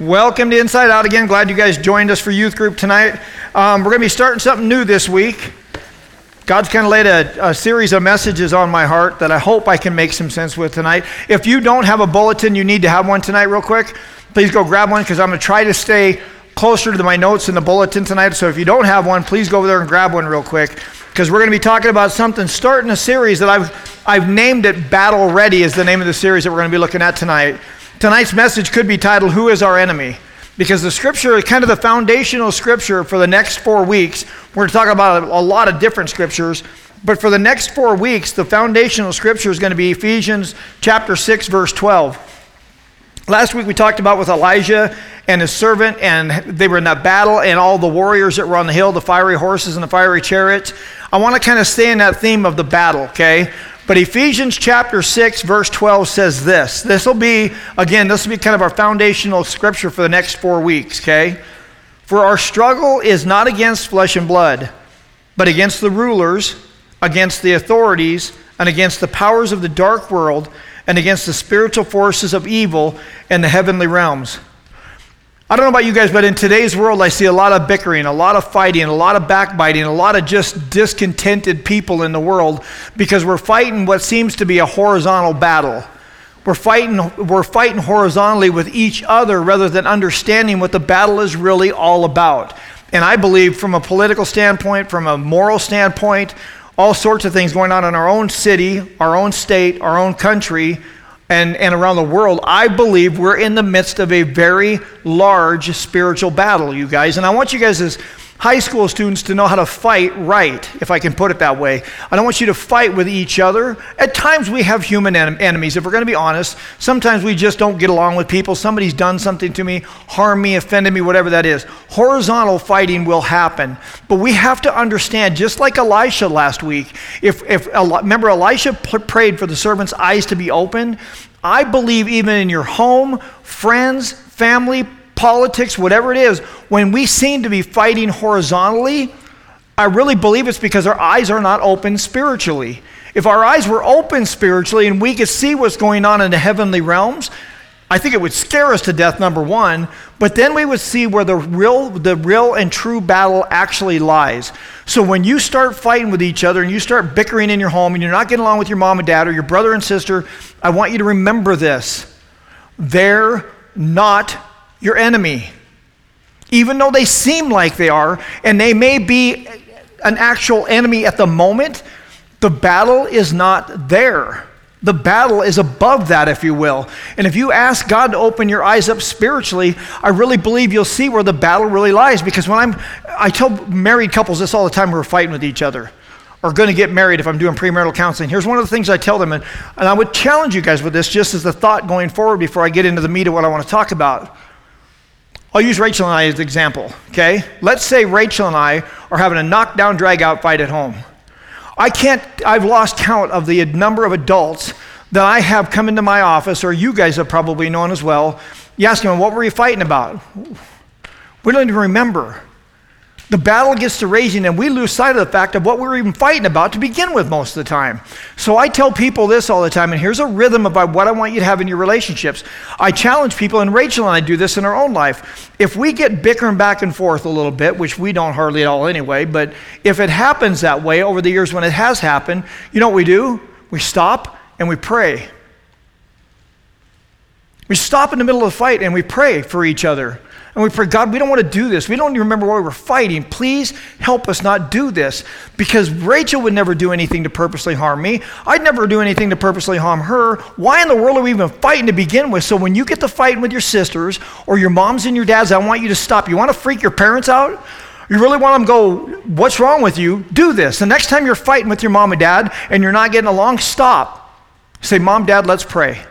Welcome to Inside Out again. Glad you guys joined us for youth group tonight. Um, we're going to be starting something new this week. God's kind of laid a, a, series of messages on my heart that I hope I can make some sense with tonight. If you don't have a bulletin, you need to have one tonight, real quick. Please go grab one because I'm going to try to stay closer to my notes in the bulletin tonight. So if you don't have one, please go over there and grab one real quick because we're going to be talking about something starting a series that I've, I've named it Battle Ready, is the name of the series that we're going to be looking at tonight. Tonight's message could be titled, Who is Our Enemy? Because the scripture is kind of the foundational scripture for the next four weeks. We're going to talk about a, lot of different scriptures, but for the next four weeks, the foundational scripture is going to be Ephesians chapter 6, verse 12. Last week we talked about with Elijah and his servant, and they were in that battle, and all the warriors that were on the hill, the fiery horses and the fiery chariots. I want to kind of stay in that theme of the battle, okay? But Ephesians chapter 6, verse 12 says this. This will be, again, this will be kind of our foundational scripture for the next four weeks, okay? For our struggle is not against flesh and blood, but against the rulers, against the authorities, and against the powers of the dark world, and against the spiritual forces of evil in the heavenly realms. I don't know about you guys, but in today's world, I see a lot of bickering, a lot of fighting, a lot of backbiting, a lot of just discontented people in the world because we're fighting what seems to be a horizontal battle. We're fighting, we're fighting horizontally with each other rather than understanding what the battle is really all about. And I believe, from a political standpoint, from a moral standpoint, all sorts of things going on in our own city, our own state, our own country and, and around the world, I believe we're in the midst of a very large spiritual battle, you guys. And I want you guys as high school students to know how to fight right, if I can put it that way. I don't want you to fight with each other. At times we have human en- enemies. If we're going to be honest, sometimes we just don't get along with people. Somebody's done something to me, harmed me, offended me, whatever that is. Horizontal fighting will happen. But we have to understand, just like Elisha last week, if, if remember, Elisha prayed for the servant's eyes to be open. I believe even in your home, friends, family, politics, whatever it is, when we seem to be fighting horizontally, I really believe it's because our eyes are not open spiritually. If our eyes were open spiritually and we could see what's going on in the heavenly realms, I think it would scare us to death, number one, but then we would see where the real, the real and true battle actually lies. So when you start fighting with each other and you start bickering in your home and you're not getting along with your mom and dad or your brother and sister, I want you to remember this. They're not your enemy. Even though they seem like they are, and they may be an actual enemy at the moment, the battle is not there. The battle is above that, if you will. And if you ask God to open your eyes up spiritually, I really believe you'll see where the battle really lies. Because when I'm, I tell married couples this all the time who are fighting with each other or going to get married if I'm doing premarital counseling. Here's one of the things I tell them, and, and I would challenge you guys with this just as a thought going forward before I get into the meat of what I want to talk about. I'll use Rachel and I as an example, okay? Let's say Rachel and I are having a knockdown, drag out fight at home. I can't, I've lost count of the number of adults that I have come into my office, or you guys have probably known as well. You ask them, what were you fighting about? We don't even remember the battle gets to raging and we lose sight of the fact of what we were even fighting about to begin with most of the time. So I tell people this all the time, and here's a rhythm about what I want you to have in your relationships. I challenge people, and Rachel and I do this in our own life. If we get bickering back and forth a little bit, which we don't hardly at all anyway, but if it happens that way over the years when it has happened, you know what we do? We stop and we pray. We stop in the middle of the fight and we pray for each other. And we pray, God, we don't want to do this. We don't even remember why we were fighting. Please help us not do this. Because Rachel would never do anything to purposely harm me. I'd never do anything to purposely harm her. Why in the world are we even fighting to begin with? So when you get to fighting with your sisters or your moms and your dads, I want you to stop. You want to freak your parents out? You really want them to go, what's wrong with you? Do this. The next time you're fighting with your mom and dad and you're not getting along, stop. Say, Mom, Dad, let's pray.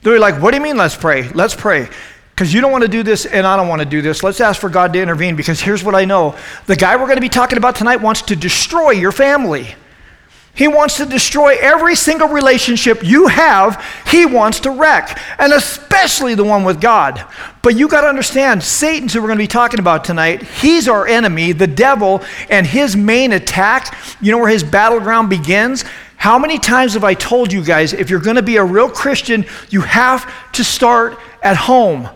They're like, What do you mean, let's pray? Let's pray because you don't want to do this and I don't want to do this. Let's ask for God to intervene because here's what I know the guy we're going to be talking about tonight wants to destroy your family. He wants to destroy every single relationship you have, he wants to wreck, and especially the one with God. But you got to understand, Satan's who we're going to be talking about tonight, he's our enemy, the devil, and his main attack, you know where his battleground begins? How many times have I told you guys, if you're going to be a real Christian, you have to start at home?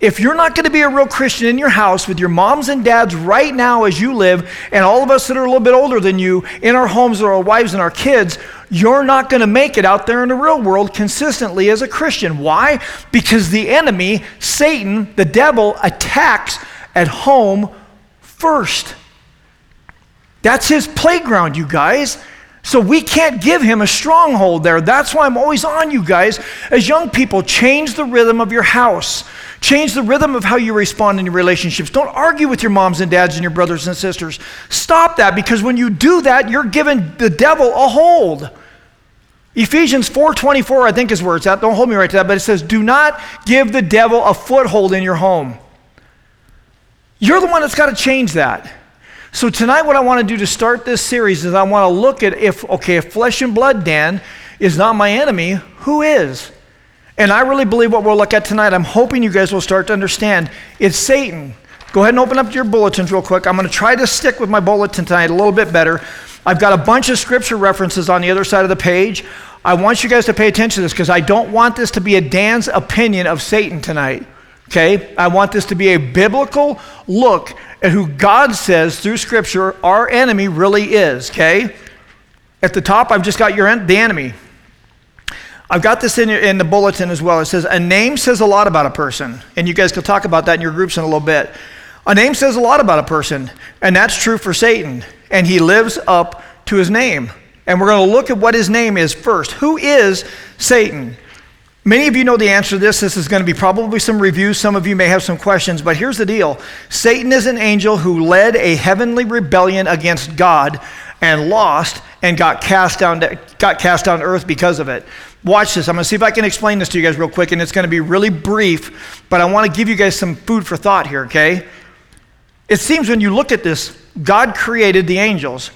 If you're not going to be a real Christian in your house with your moms and dads right now as you live, and all of us that are a little bit older than you in our homes or our wives and our kids, you're not going to make it out there in the real world consistently as a Christian. Why? Because the enemy, Satan, the devil, attacks at home first. That's his playground, you guys. So we can't give him a stronghold there. That's why I'm always on you guys. As young people, change the rhythm of your house. Change the rhythm of how you respond in your relationships. Don't argue with your moms and dads and your brothers and sisters. Stop that because when you do that, you're giving the devil a hold. Ephesians 4:24 I think is where it's at. Don't hold me right to that, but it says, "Do not give the devil a foothold in your home." You're the one that's got to change that. So tonight, what I want to do to start this series is I want to look at if, okay, if flesh and blood, Dan, is not my enemy, who is? And I really believe what we'll look at tonight, I'm hoping you guys will start to understand, it's Satan. Go ahead and open up your bulletins real quick. I'm going to try to stick with my bulletin tonight a little bit better. I've got a bunch of scripture references on the other side of the page. I want you guys to pay attention to this because I don't want this to be a Dan's opinion of Satan tonight. Okay? I want this to be a biblical look at who God says through Scripture our enemy really is, okay? At the top, I've just got your en- the enemy. I've got this in, in the bulletin as well. It says, A name says a lot about a person. And you guys can talk about that in your groups in a little bit. A name says a lot about a person, and that's true for Satan. And he lives up to his name. And we're going to look at what his name is first. Who is Satan? Many of you know the answer to this. This is going to be probably some reviews. Some of you may have some questions, but here's the deal Satan is an angel who led a heavenly rebellion against God and lost and got cast down to, got cast down to earth because of it. Watch this. I'm going to see if I can explain this to you guys real quick, and it's going to be really brief, but I want to give you guys some food for thought here, okay? It seems when you look at this, God created the angels.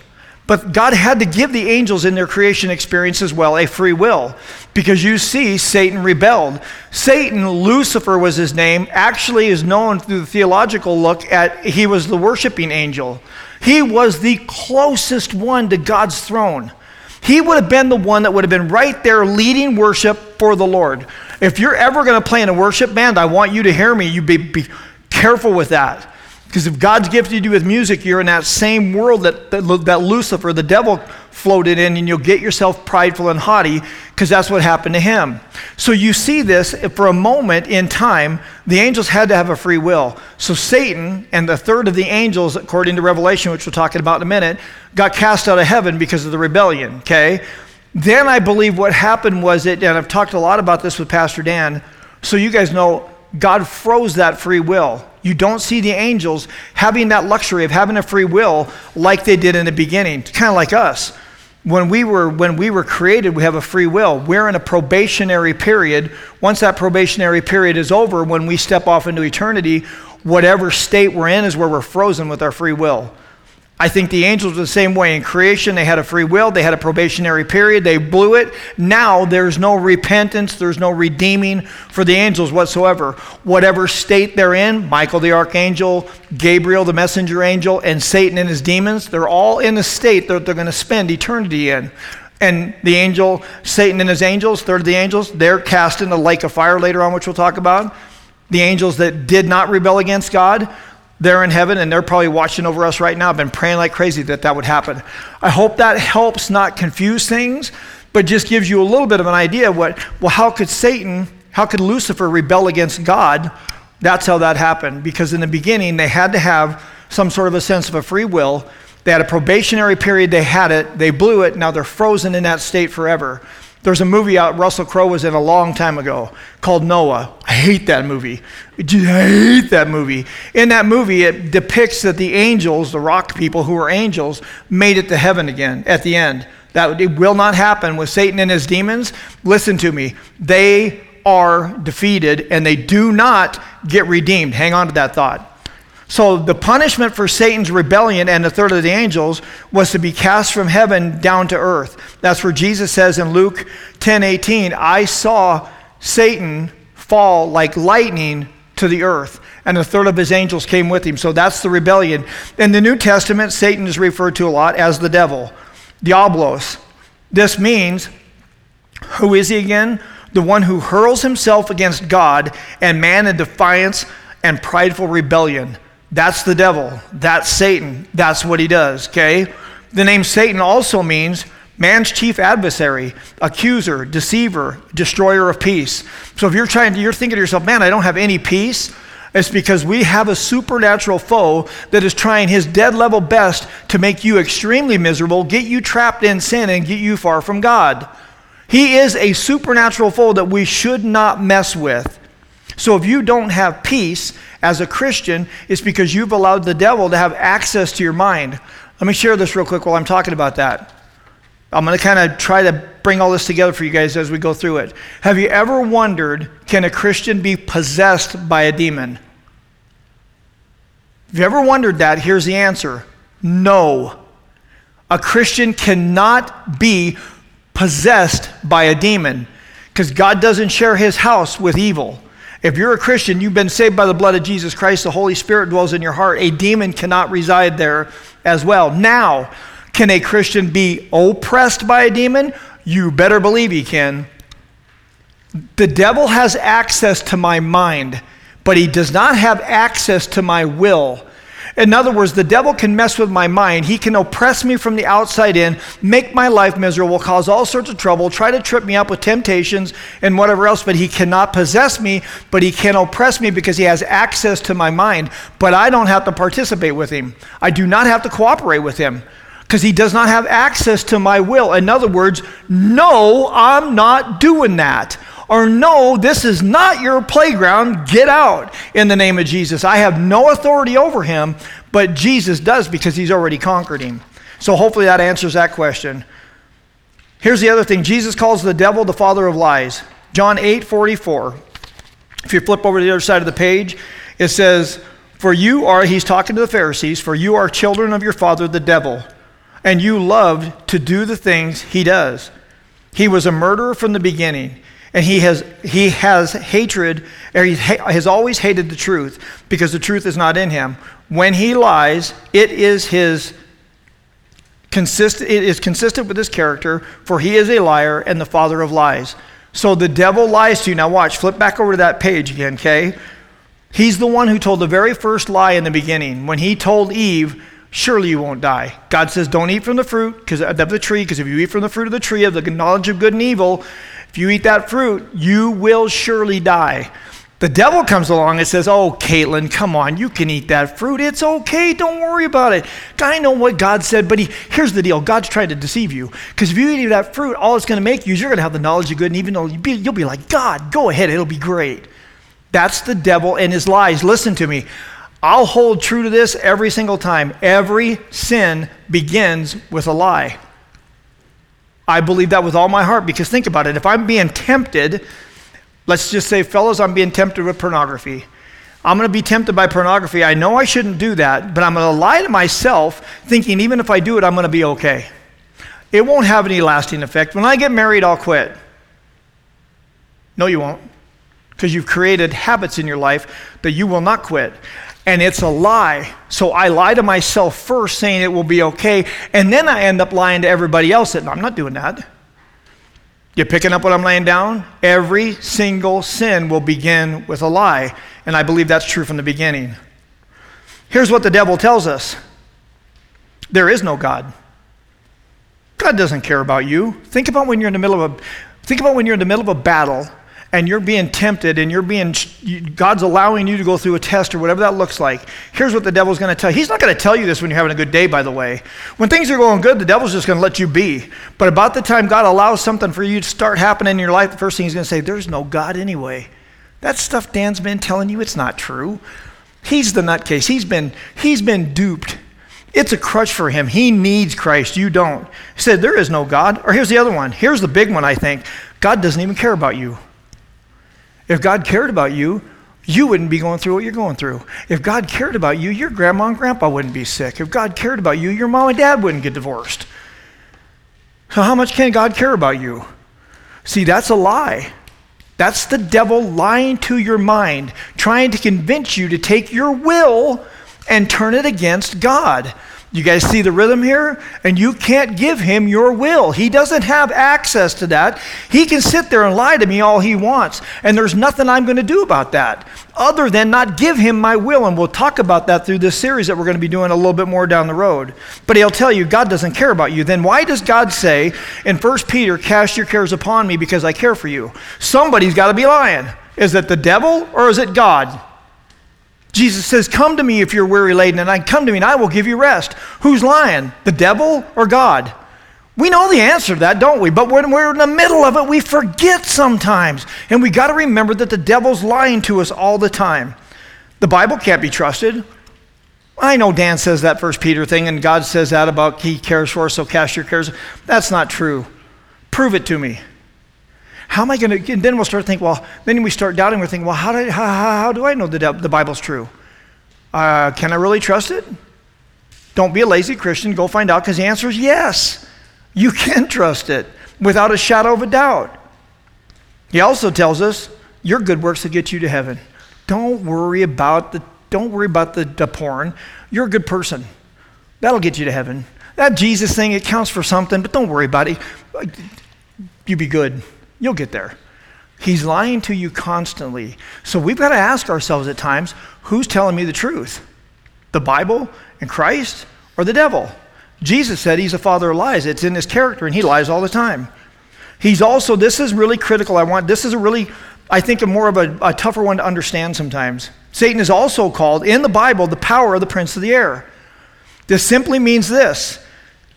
But God had to give the angels in their creation experience as well a free will because you see, Satan rebelled. Satan, Lucifer was his name, actually is known through the theological look at he was the worshiping angel. He was the closest one to God's throne. He would have been the one that would have been right there leading worship for the Lord. If you're ever going to play in a worship band, I want you to hear me. You be, be careful with that because if God's gifted you with music, you're in that same world that, that, that, Lucifer, the devil, floated in, and you'll get yourself prideful and haughty because that's what happened to him. So you see this eh, for a moment in time, the angels had to have a free will. So Satan and the third of the angels, according to Revelation, which we're talking about in a minute, got cast out of heaven because of the rebellion, okay? Then I believe what happened was it, and I've talked a lot about this with Pastor Dan, so you guys know God froze that free will. You don't see the angels having that luxury of having a free will like they did in the beginning, kind of like us. When we, were, when we were created, we have a free will. We're in a probationary period. Once that probationary period is over, when we step off into eternity, whatever state we're in is where we're frozen with our free will. I think the angels were the same way. In creation, they had a free will, they had a probationary period, they blew it. Now there's no repentance, there's no redeeming for the angels whatsoever. Whatever state they're in, Michael the archangel, Gabriel the messenger angel, and Satan and his demons, they're all in a state that they're going to spend eternity in. And the angel, Satan and his angels, third of the angels, they're cast in the lake of fire later on, which we'll talk about. The angels that did not rebel against God, they're in heaven and they're probably watching over us right now. I've been praying like crazy that that would happen. I hope that helps not confuse things, but just gives you a little bit of an idea of what, well, how could Satan, how could Lucifer rebel against God? That's how that happened. Because in the beginning, they had to have some sort of a sense of a free will. They had a probationary period, they had it, they blew it, now they're frozen in that state forever. There's a movie out Russell Crowe was in a long time ago called Noah. I hate that movie. I hate that movie. In that movie, it depicts that the angels, the rock people who were angels, made it to heaven again at the end. That it will not happen with Satan and his demons. Listen to me. They are defeated and they do not get redeemed. Hang on to that thought. So the punishment for Satan's rebellion and the third of the angels was to be cast from heaven down to earth. That's where Jesus says in Luke 10:18, "I saw Satan fall like lightning to the earth, and a third of his angels came with him." So that's the rebellion. In the New Testament, Satan is referred to a lot as the devil, diablos. This means who is he again? the one who hurls himself against God and man in defiance and prideful rebellion. That's the devil. That's Satan. That's what he does, okay? The name Satan also means man's chief adversary, accuser, deceiver, destroyer of peace. So if you're trying to, you're thinking to yourself, man, I don't have any peace. It's because we have a supernatural foe that is trying his dead level best to make you extremely miserable, get you trapped in sin, and get you far from God. He is a supernatural foe that we should not mess with. So if you don't have peace as a Christian, it's because you've allowed the devil to have access to your mind. Let me share this real quick while I'm talking about that. I'm going to kind of try to bring all this together for you guys as we go through it. Have you ever wondered can a Christian be possessed by a demon? If you ever wondered that, here's the answer no. A Christian cannot be possessed by a demon because God doesn't share his house with evil. If you're a Christian, you've been saved by the blood of Jesus Christ, the Holy Spirit dwells in your heart. A demon cannot reside there as well. Now, can a Christian be oppressed by a demon? You better believe he can. The devil has access to my mind, but he does not have access to my will. In other words, the devil can mess with my mind. He can oppress me from the outside in, make my life miserable, cause all sorts of trouble, try to trip me up with temptations and whatever else, but he cannot possess me, but he can oppress me because he has access to my mind. But I don't have to participate with him. I do not have to cooperate with him because he does not have access to my will. In other words, no, I'm not doing that or no, this is not your playground, get out in the name of Jesus. I have no authority over him, but Jesus does because he's already conquered him. So hopefully that answers that question. Here's the other thing Jesus calls the devil the father of lies. John 8 44. If you flip over to the other side of the page, it says, For you are, he's talking to the Pharisees, for you are children of your father, the devil, and you loved to do the things he does. He was a murderer from the beginning and he has, he has hatred, or he has always hated the truth because the truth is not in him. When he lies, it is his consistent, it is consistent with his character, for he is a liar and the father of lies. So the devil lies to you. Now watch, flip back over to that page again, okay? He's the one who told the very first lie in the beginning. When he told Eve, surely you won't die. God says, don't eat from the fruit because of the tree, because if you eat from the fruit of the tree of the knowledge of good and evil, if you eat that fruit, you will surely die. The devil comes along and says, Oh, Caitlin, come on, you can eat that fruit. It's okay. Don't worry about it. I know what God said, but he, here's the deal God's trying to deceive you. Because if you eat that fruit, all it's going to make you is you're going to have the knowledge of good, and even though you'll be, you'll be like, God, go ahead, it'll be great. That's the devil and his lies. Listen to me. I'll hold true to this every single time. Every sin begins with a lie. I believe that with all my heart because think about it. If I'm being tempted, let's just say, fellows, I'm being tempted with pornography. I'm going to be tempted by pornography. I know I shouldn't do that, but I'm going to lie to myself thinking even if I do it, I'm going to be okay. It won't have any lasting effect. When I get married, I'll quit. No, you won't. Because you've created habits in your life that you will not quit and it's a lie. So I lie to myself first, saying it will be okay, and then I end up lying to everybody else that I'm not doing that. You picking up what I'm laying down? Every single sin will begin with a lie, and I believe that's true from the beginning. Here's what the devil tells us there is no God. God doesn't care about you. Think about when you're in the middle of a think about when you're in the middle of a battle and you're being tempted and you're being god's allowing you to go through a test or whatever that looks like here's what the devil's going to tell you he's not going to tell you this when you're having a good day by the way when things are going good the devil's just going to let you be but about the time god allows something for you to start happening in your life the first thing he's going to say there's no god anyway that stuff dan's been telling you it's not true he's the nutcase he's been he's been duped it's a crutch for him. He needs Christ. You don't. He said, There is no God. Or here's the other one. Here's the big one, I think. God doesn't even care about you. If God cared about you, you wouldn't be going through what you're going through. If God cared about you, your grandma and grandpa wouldn't be sick. If God cared about you, your mom and dad wouldn't get divorced. So, how much can God care about you? See, that's a lie. That's the devil lying to your mind, trying to convince you to take your will and turn it against God. You guys see the rhythm here? And you can't give him your will. He doesn't have access to that. He can sit there and lie to me all he wants. And there's nothing I'm going to do about that other than not give him my will. And we'll talk about that through this series that we're going to be doing a little bit more down the road. But he'll tell you God doesn't care about you. Then why does God say in 1 Peter, cast your cares upon me because I care for you? Somebody's got to be lying. Is it the devil or is it God? Jesus says, Come to me if you're weary laden, and I come to me and I will give you rest. Who's lying? The devil or God? We know the answer to that, don't we? But when we're in the middle of it, we forget sometimes. And we got to remember that the devil's lying to us all the time. The Bible can't be trusted. I know Dan says that First Peter thing, and God says that about he cares for us, so cast your cares. That's not true. Prove it to me. How am I going to? And then we'll start thinking, well, then we start doubting. We're thinking, well, how do I, how, how do I know the, the Bible's true? Uh, can I really trust it? Don't be a lazy Christian. Go find out because the answer is yes. You can trust it without a shadow of a doubt. He also tells us your good works will get you to heaven. Don't worry about the don't worry about the, the porn. You're a good person. That'll get you to heaven. That Jesus thing, it counts for something, but don't worry about it. You be good. You'll get there. He's lying to you constantly. So we've got to ask ourselves at times who's telling me the truth? The Bible and Christ or the devil? Jesus said he's a father of lies. It's in his character, and he lies all the time. He's also, this is really critical. I want, this is a really, I think, a more of a, a tougher one to understand sometimes. Satan is also called in the Bible the power of the prince of the air. This simply means this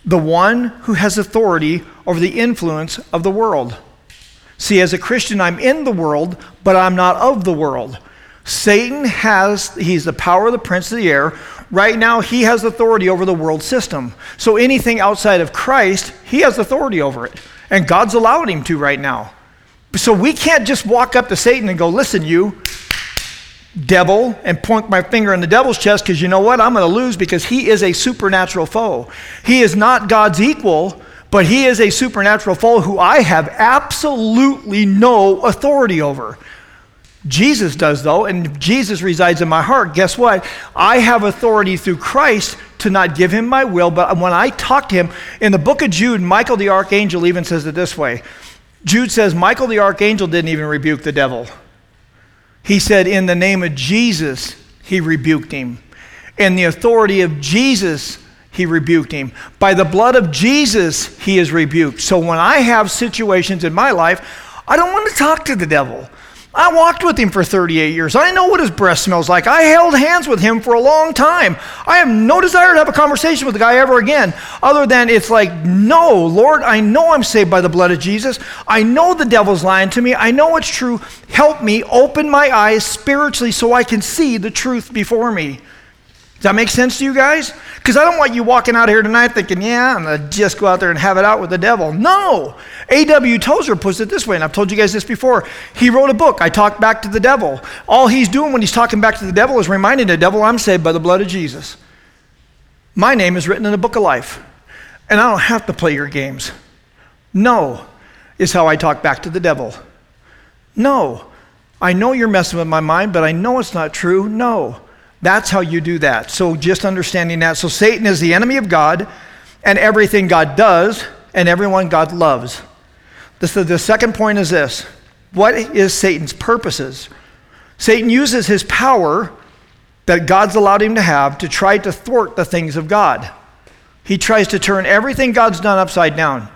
the one who has authority over the influence of the world. See, as a Christian, I'm in the world, but I'm not of the world. Satan has, he's the power of the prince of the air. Right now, he has authority over the world system. So anything outside of Christ, he has authority over it. And God's allowed him to right now. So we can't just walk up to Satan and go, listen, you, devil, and point my finger in the devil's chest because you know what? I'm going to lose because he is a supernatural foe. He is not God's equal, but he is a supernatural foe who I have absolutely no authority over. Jesus does, though, and Jesus resides in my heart. Guess what? I have authority through Christ to not give him my will, but when I talk to him, in the book of Jude, Michael the archangel even says it this way Jude says, Michael the archangel didn't even rebuke the devil. He said, In the name of Jesus, he rebuked him. In the authority of Jesus, he rebuked him. By the blood of Jesus, he is rebuked. So when I have situations in my life, I don't want to talk to the devil. I walked with him for 38 years. I know what his breath smells like. I held hands with him for a long time. I have no desire to have a conversation with the guy ever again, other than it's like, no, Lord, I know I'm saved by the blood of Jesus. I know the devil's lying to me. I know it's true. Help me open my eyes spiritually so I can see the truth before me. Does that make sense to you guys? Because I don't want you walking out here tonight thinking, yeah, I'm going to just go out there and have it out with the devil. No. A.W. Tozer puts it this way, and I've told you guys this before. He wrote a book, I Talk Back to the Devil. All he's doing when he's talking back to the devil is reminding the devil, I'm saved by the blood of Jesus. My name is written in the book of life, and I don't have to play your games. No, is how I talk back to the devil. No. I know you're messing with my mind, but I know it's not true. No. That's how you do that. So just understanding that. So Satan is the enemy of God and everything God does and everyone God loves. The, the second point is this what is Satan's purposes? Satan uses his power that God's allowed him to have to try to thwart the things of God. He tries to turn everything God's done upside down.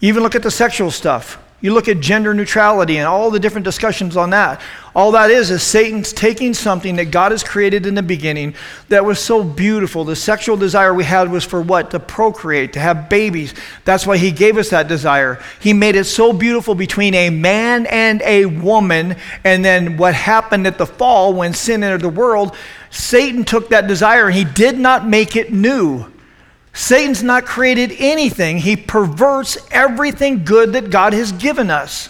Even look at the sexual stuff. You look at gender neutrality and all the different discussions on that. All that is, is Satan's taking something that God has created in the beginning that was so beautiful. The sexual desire we had was for what? To procreate, to have babies. That's why he gave us that desire. He made it so beautiful between a man and a woman. And then what happened at the fall when sin entered the world, Satan took that desire and he did not make it new. Satan's not created anything. He perverts everything good that God has given us.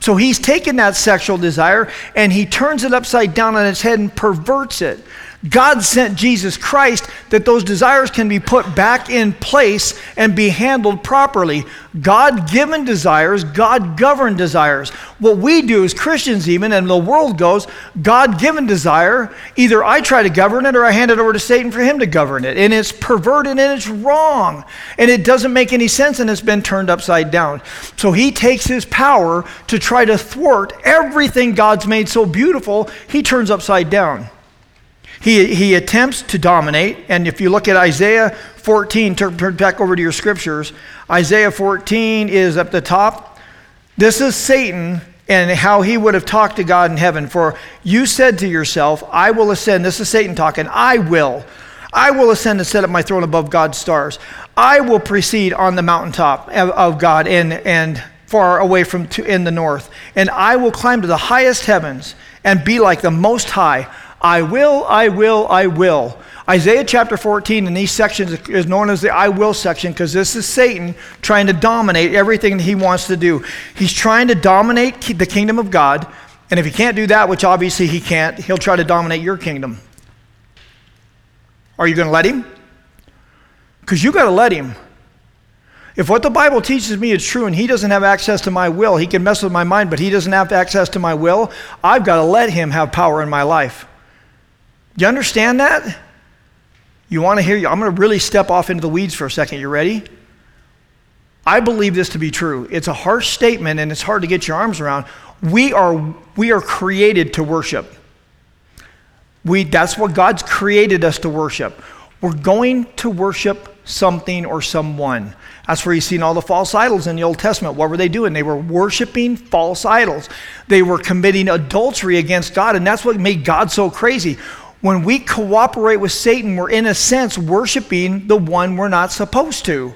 So he's taken that sexual desire and he turns it upside down on its head and perverts it. God sent Jesus Christ that those desires can be put back in place and be handled properly. God given desires, God governed desires. What we do as Christians, even, and the world goes, God given desire, either I try to govern it or I hand it over to Satan for him to govern it. And it's perverted and it's wrong. And it doesn't make any sense and it's been turned upside down. So he takes his power to try to thwart everything God's made so beautiful, he turns upside down. He, he attempts to dominate. And if you look at Isaiah 14, turn, turn back over to your scriptures. Isaiah 14 is up the top. This is Satan and how he would have talked to God in heaven. For you said to yourself, I will ascend. This is Satan talking. I will. I will ascend and set up my throne above God's stars. I will proceed on the mountaintop of, of God and, and far away from to, in the north. And I will climb to the highest heavens and be like the Most High. I will, I will, I will. Isaiah chapter 14 in these sections is known as the I will section because this is Satan trying to dominate everything that he wants to do. He's trying to dominate the kingdom of God, and if he can't do that, which obviously he can't, he'll try to dominate your kingdom. Are you going to let him? Because you've got to let him. If what the Bible teaches me is true and he doesn't have access to my will, he can mess with my mind, but he doesn't have access to my will, I've got to let him have power in my life. You understand that? You want to hear you? I'm going to really step off into the weeds for a second. You ready? I believe this to be true. It's a harsh statement and it's hard to get your arms around. We are, we are created to worship. We, that's what God's created us to worship. We're going to worship something or someone. That's where you've seen all the false idols in the Old Testament. What were they doing? They were worshiping false idols. They were committing adultery against God, and that's what made God so crazy. When we cooperate with Satan, we're in a sense worshiping the one we're not supposed to.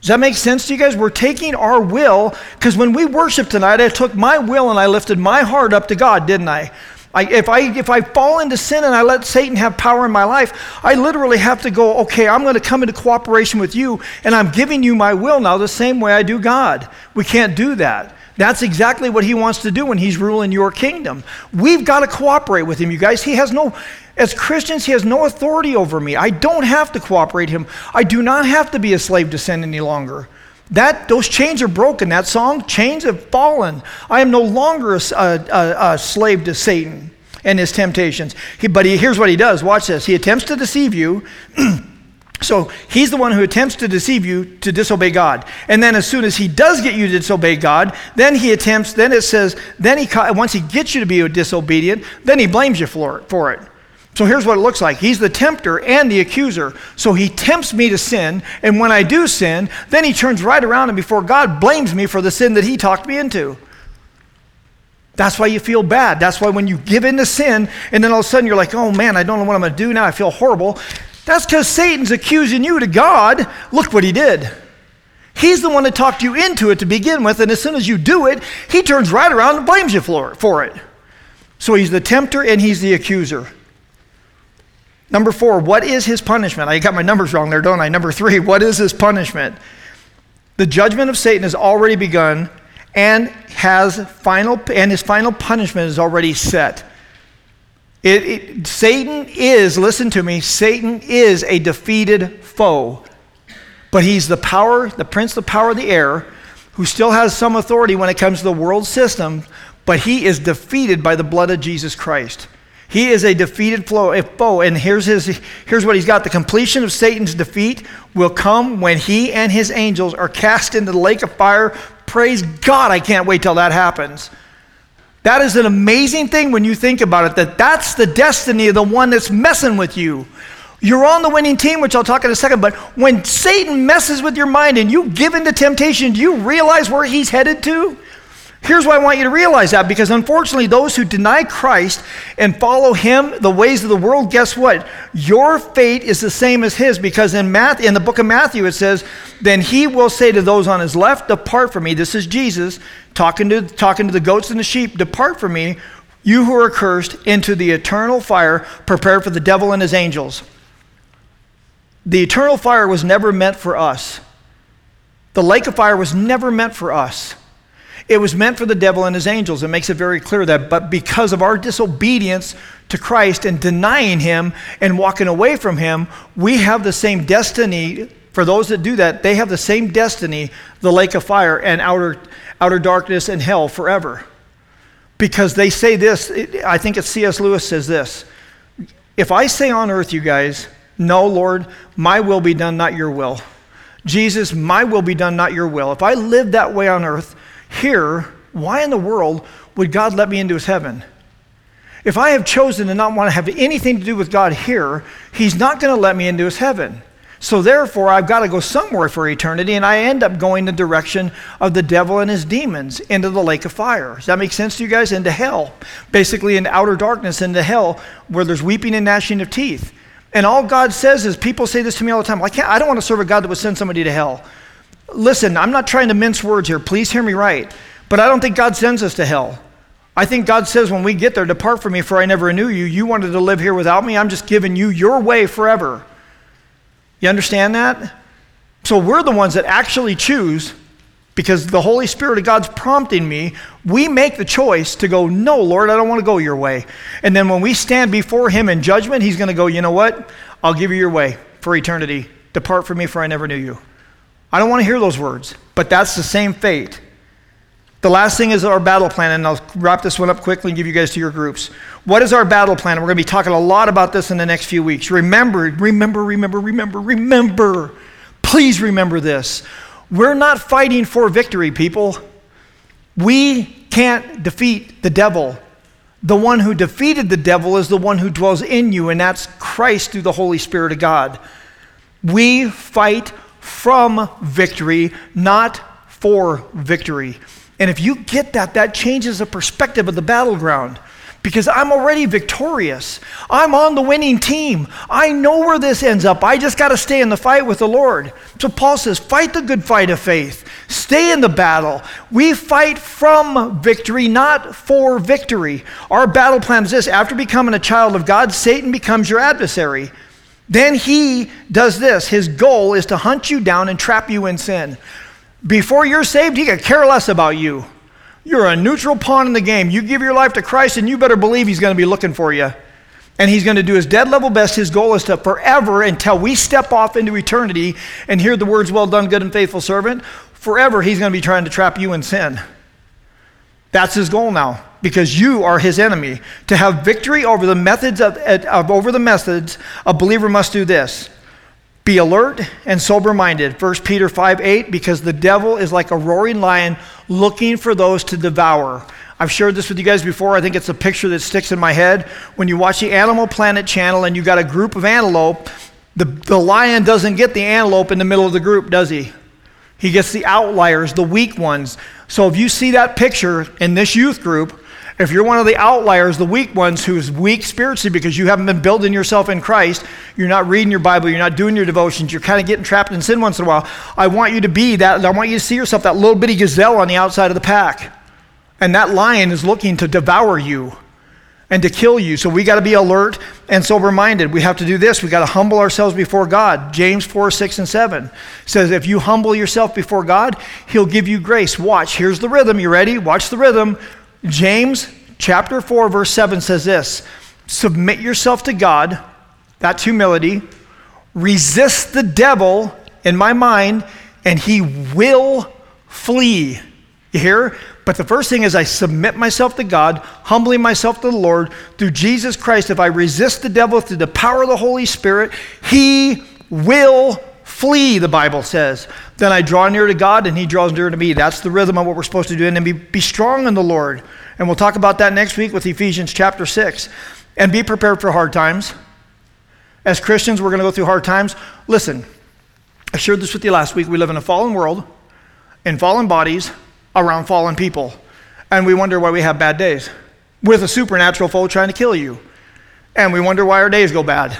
Does that make sense to you guys? We're taking our will, because when we worship tonight, I took my will and I lifted my heart up to God, didn't I? I, if, I, if I fall into sin and I let Satan have power in my life, I literally have to go, okay, I'm going to come into cooperation with you, and I'm giving you my will now the same way I do God. We can't do that. That's exactly what he wants to do when he's ruling your kingdom. We've got to cooperate with him, you guys. He has no, as Christians, he has no authority over me. I don't have to cooperate him. I do not have to be a slave to sin any longer. That those chains are broken. That song, chains have fallen. I am no longer a, a, a slave to Satan and his temptations. He, but he, here's what he does. Watch this. He attempts to deceive you. So he's the one who attempts to deceive you to disobey God. And then as soon as he does get you to disobey God, then he attempts, then it says, then he, once he gets you to be disobedient, then he blames you for it. For it. So here's what it looks like. He's the tempter and the accuser. So he tempts me to sin, and when I do sin, then he turns right around and before God blames me for the sin that he talked me into. That's why you feel bad. That's why when you give in to sin, and then all of a sudden you're like, oh man, I don't know what I'm going to do now. I feel horrible. That's because Satan's accusing you to God. Look what he did. He's the one that talked you into it to begin with, and as soon as you do it, he turns right around and blames you for, for it. So he's the tempter and he's the accuser. Number four, what is his punishment? I got my numbers wrong there, don't I? Number three, what is his punishment? The judgment of Satan has already begun and has final and his final punishment is already set. It, it, Satan is, listen to me, Satan is a defeated foe. But he's the power, the prince, the power of the air, who still has some authority when it comes to the world system, but he is defeated by the blood of Jesus Christ. He is a defeated foe, and here's, his, here's what he's got. The completion of Satan's defeat will come when he and his angels are cast into the lake of fire. Praise God, I can't wait till that happens. That is an amazing thing when you think about it, that that's the destiny of the one that's messing with you. You're on the winning team, which I'll talk in a second, but when Satan messes with your mind and you give in to temptation, do you realize where he's headed to? Here's why I want you to realize that because unfortunately, those who deny Christ and follow him, the ways of the world, guess what? Your fate is the same as his because in, Math, in the book of Matthew it says, Then he will say to those on his left, Depart from me. This is Jesus talking to, talking to the goats and the sheep, Depart from me, you who are cursed, into the eternal fire prepared for the devil and his angels. The eternal fire was never meant for us. The lake of fire was never meant for us. It was meant for the devil and his angels. It makes it very clear that, but because of our disobedience to Christ and denying him and walking away from him, we have the same destiny. For those that do that, they have the same destiny, the lake of fire and outer, outer darkness and hell forever. Because they say this, I think it's C.S. Lewis says this. If I say on earth, you guys, no, Lord, my will be done, not your will. Jesus, my will be done, not your will. If I live that way on earth, here, why in the world would God let me into his heaven? If I have chosen to not want to have anything to do with God here, he's not going to let me into his heaven. So therefore, I've got to go somewhere for eternity, and I end up going the direction of the devil and his demons into the lake of fire. Does that make sense to you guys? Into hell. Basically, into outer darkness, into hell, where there's weeping and gnashing of teeth. And all God says is, people say this to me all the time. Well, I, can't, I don't want to serve a God that would send somebody to hell. Listen, I'm not trying to mince words here. Please hear me right. But I don't think God sends us to hell. I think God says when we get there, depart from me, for I never knew you. You wanted to live here without me. I'm just giving you your way forever. You understand that? So we're the ones that actually choose because the Holy Spirit of God's prompting me, we make the choice to go, No, Lord, I don't want to go your way. And then when we stand before Him in judgment, He's going to go, You know what? I'll give you your way for eternity. Depart from me, for I never knew you. I don't want to hear those words, but that's the same fate. The last thing is our battle plan, and I'll wrap this one up quickly and give you guys to your groups. What is our battle plan? we're going to be talking a lot about this in the next few weeks. Remember, remember, remember, remember, remember. Please remember this. We're not fighting for victory, people. We can't defeat the devil. The one who defeated the devil is the one who dwells in you, and that's Christ through the Holy Spirit of God. We fight from victory, not for victory. And if you get that, that changes the perspective of the battleground because I'm already victorious. I'm on the winning team. I know where this ends up. I just got to stay in the fight with the Lord. So Paul says, fight the good fight of faith. Stay in the battle. We fight from victory, not for victory. Our battle plan is this after becoming a child of God, Satan becomes your adversary. Then he does this. His goal is to hunt you down and trap you in sin. Before you're saved, he could care less about you. You're a neutral pawn in the game. You give your life to Christ, and you better believe He's going to be looking for you. And He's going to do His dead level best. His goal is to forever, until we step off into eternity and hear the words, Well done, good and faithful servant, forever He's going to be trying to trap you in sin. That's His goal now because you are his enemy. To have victory over the methods of, of, over the methods, a believer must do this. Be alert and sober minded. 1 Peter 5 8, because the devil is like a roaring lion looking for those to devour. I've shared this with you guys before. I think it's a picture that sticks in my head. When you watch the Animal Planet channel and you got a group of antelope, the, the lion doesn't get the antelope in the middle of the group, does he? He gets the outliers, the weak ones. So if you see that picture in this youth group, if you're one of the outliers, the weak ones who's weak spiritually because you haven't been building yourself in Christ, you're not reading your Bible, you're not doing your devotions, you're kind of getting trapped in sin once in a while. I want you to be that, I want you to see yourself that little bitty gazelle on the outside of the pack. And that lion is looking to devour you and to kill you. So we got to be alert and sober minded. We have to do this. We got to humble ourselves before God. James 4, 6, and 7 says, If you humble yourself before God, He'll give you grace. Watch, here's the rhythm. You ready? Watch the rhythm. James chapter 4, verse 7 says this Submit yourself to God, that's humility. Resist the devil in my mind, and he will flee. You hear? But the first thing is I submit myself to God, humbling myself to the Lord through Jesus Christ. If I resist the devil through the power of the Holy Spirit, he will flee, the Bible says. Then I draw near to God and he draws near to me. That's the rhythm of what we're supposed to do. And then be, be strong in the Lord. And we'll talk about that next week with Ephesians chapter 6. And be prepared for hard times. As Christians, we're going to go through hard times. Listen, I shared this with you last week. We live in a fallen world, in fallen bodies, around fallen people. And we wonder why we have bad days with a supernatural foe trying to kill you. And we wonder why our days go bad.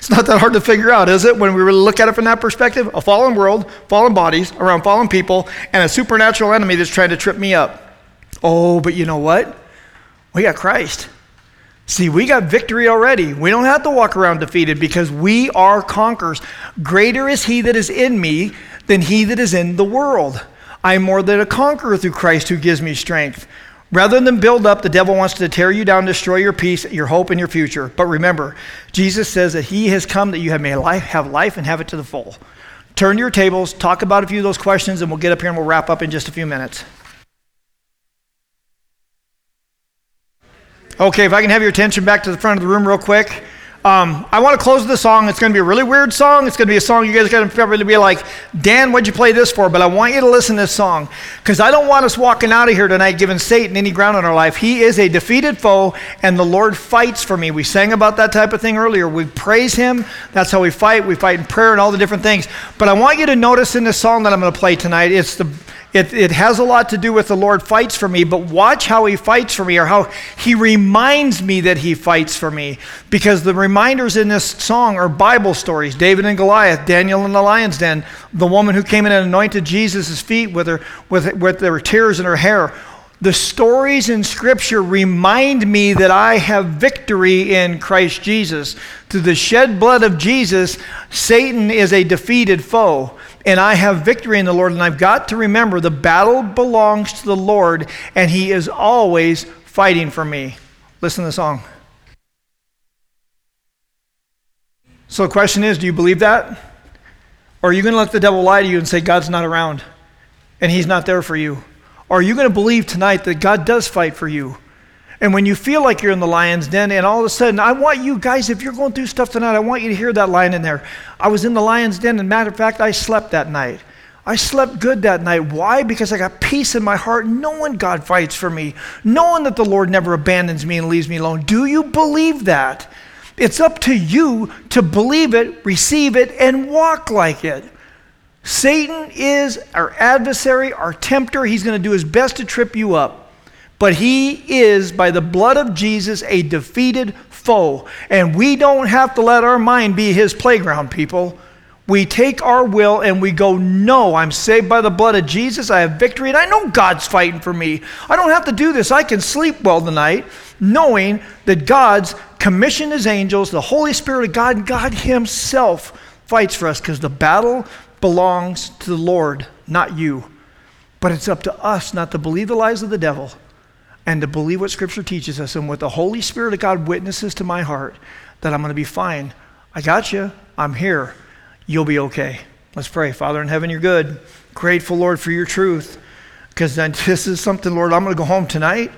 It's not that hard to figure out, is it, when we really look at it from that perspective? A fallen world, fallen bodies, around fallen people, and a supernatural enemy that's trying to trip me up. Oh, but you know what? We got Christ. See, we got victory already. We don't have to walk around defeated because we are conquerors. Greater is he that is in me than he that is in the world. I am more than a conqueror through Christ who gives me strength. Rather than build up, the devil wants to tear you down, destroy your peace, your hope, and your future. But remember, Jesus says that he has come that you have, may life, have life and have it to the full. Turn to your tables, talk about a few of those questions, and we'll get up here and we'll wrap up in just a few minutes. Okay, if I can have your attention back to the front of the room real quick. Um, I want to close a song. It's going to be a really weird song. It's going to be a song you guys are going to probably be like, Dan, what'd you play this for? But I want you to listen to this song because I don't want us walking out of here tonight giving Satan any ground in our life. He is a defeated foe, and the Lord fights for me. We sang about that type of thing earlier. We praise Him. That's how we fight. We fight in prayer and all the different things. But I want you to notice in this song that I'm going to play tonight, it's the it, it has a lot to do with the Lord fights for me, but watch how he fights for me or how he reminds me that he fights for me. Because the reminders in this song are Bible stories David and Goliath, Daniel in the lion's den, the woman who came in and anointed Jesus' feet with, her, with, with their tears in her hair. The stories in Scripture remind me that I have victory in Christ Jesus. Through the shed blood of Jesus, Satan is a defeated foe and I have victory in the Lord. And I've got to remember the battle belongs to the Lord, and He is always fighting for me. Listen to the song. So the question is do you believe that? Or are you going to let the devil lie to you and say God's not around and He's not there for you? Or are you going to believe tonight that God does fight for you? And when you feel like you're in the lion's den, and all of a sudden, I want you guys, if you're going through stuff tonight, I want you to hear that line in there. I was in the lion's den, and matter of fact, I slept that night. I slept good that night. Why? Because I got peace in my heart, knowing God fights for me, knowing that the Lord never abandons me and leaves me alone. Do you believe that? It's up to you to believe it, receive it, and walk like it. Satan is our adversary, our tempter. He's going to do his best to trip you up. But he is, by the blood of Jesus, a defeated foe. And we don't have to let our mind be his playground, people. We take our will and we go, No, I'm saved by the blood of Jesus. I have victory, and I know God's fighting for me. I don't have to do this. I can sleep well tonight, knowing that God's commissioned his angels, the Holy Spirit of God, and God himself fights for us because the battle belongs to the Lord, not you. But it's up to us not to believe the lies of the devil and to believe what Scripture teaches us. And what the Holy Spirit of God witnesses to my heart that I'm going to be fine. I got you. I'm here. You'll be okay. Let's pray. Father in heaven, you're good. Grateful, Lord, for your truth. Because this is something, Lord, I'm going to go home tonight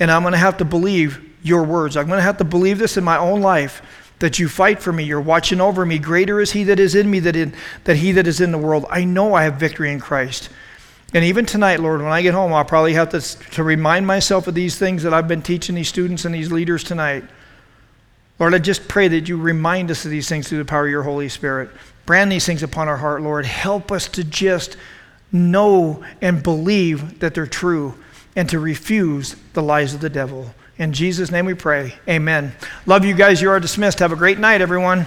and I'm going to have to believe your words. I'm going to have to believe this in my own life that you fight for me. You're watching over me. Greater is he that is in me than, in, than he that is in the world. I know I have victory in Christ. And even tonight, Lord, when I get home, I'll probably have to, to remind myself of these things that I've been teaching these students and these leaders tonight. Lord, I just pray that you remind us of these things through the power of your Holy Spirit. Brand these things upon our heart, Lord. Help us to just know and believe that they're true and to refuse the lies of the devil. In Jesus' name we pray. Amen. Love you guys. You are dismissed. Have a great night, everyone.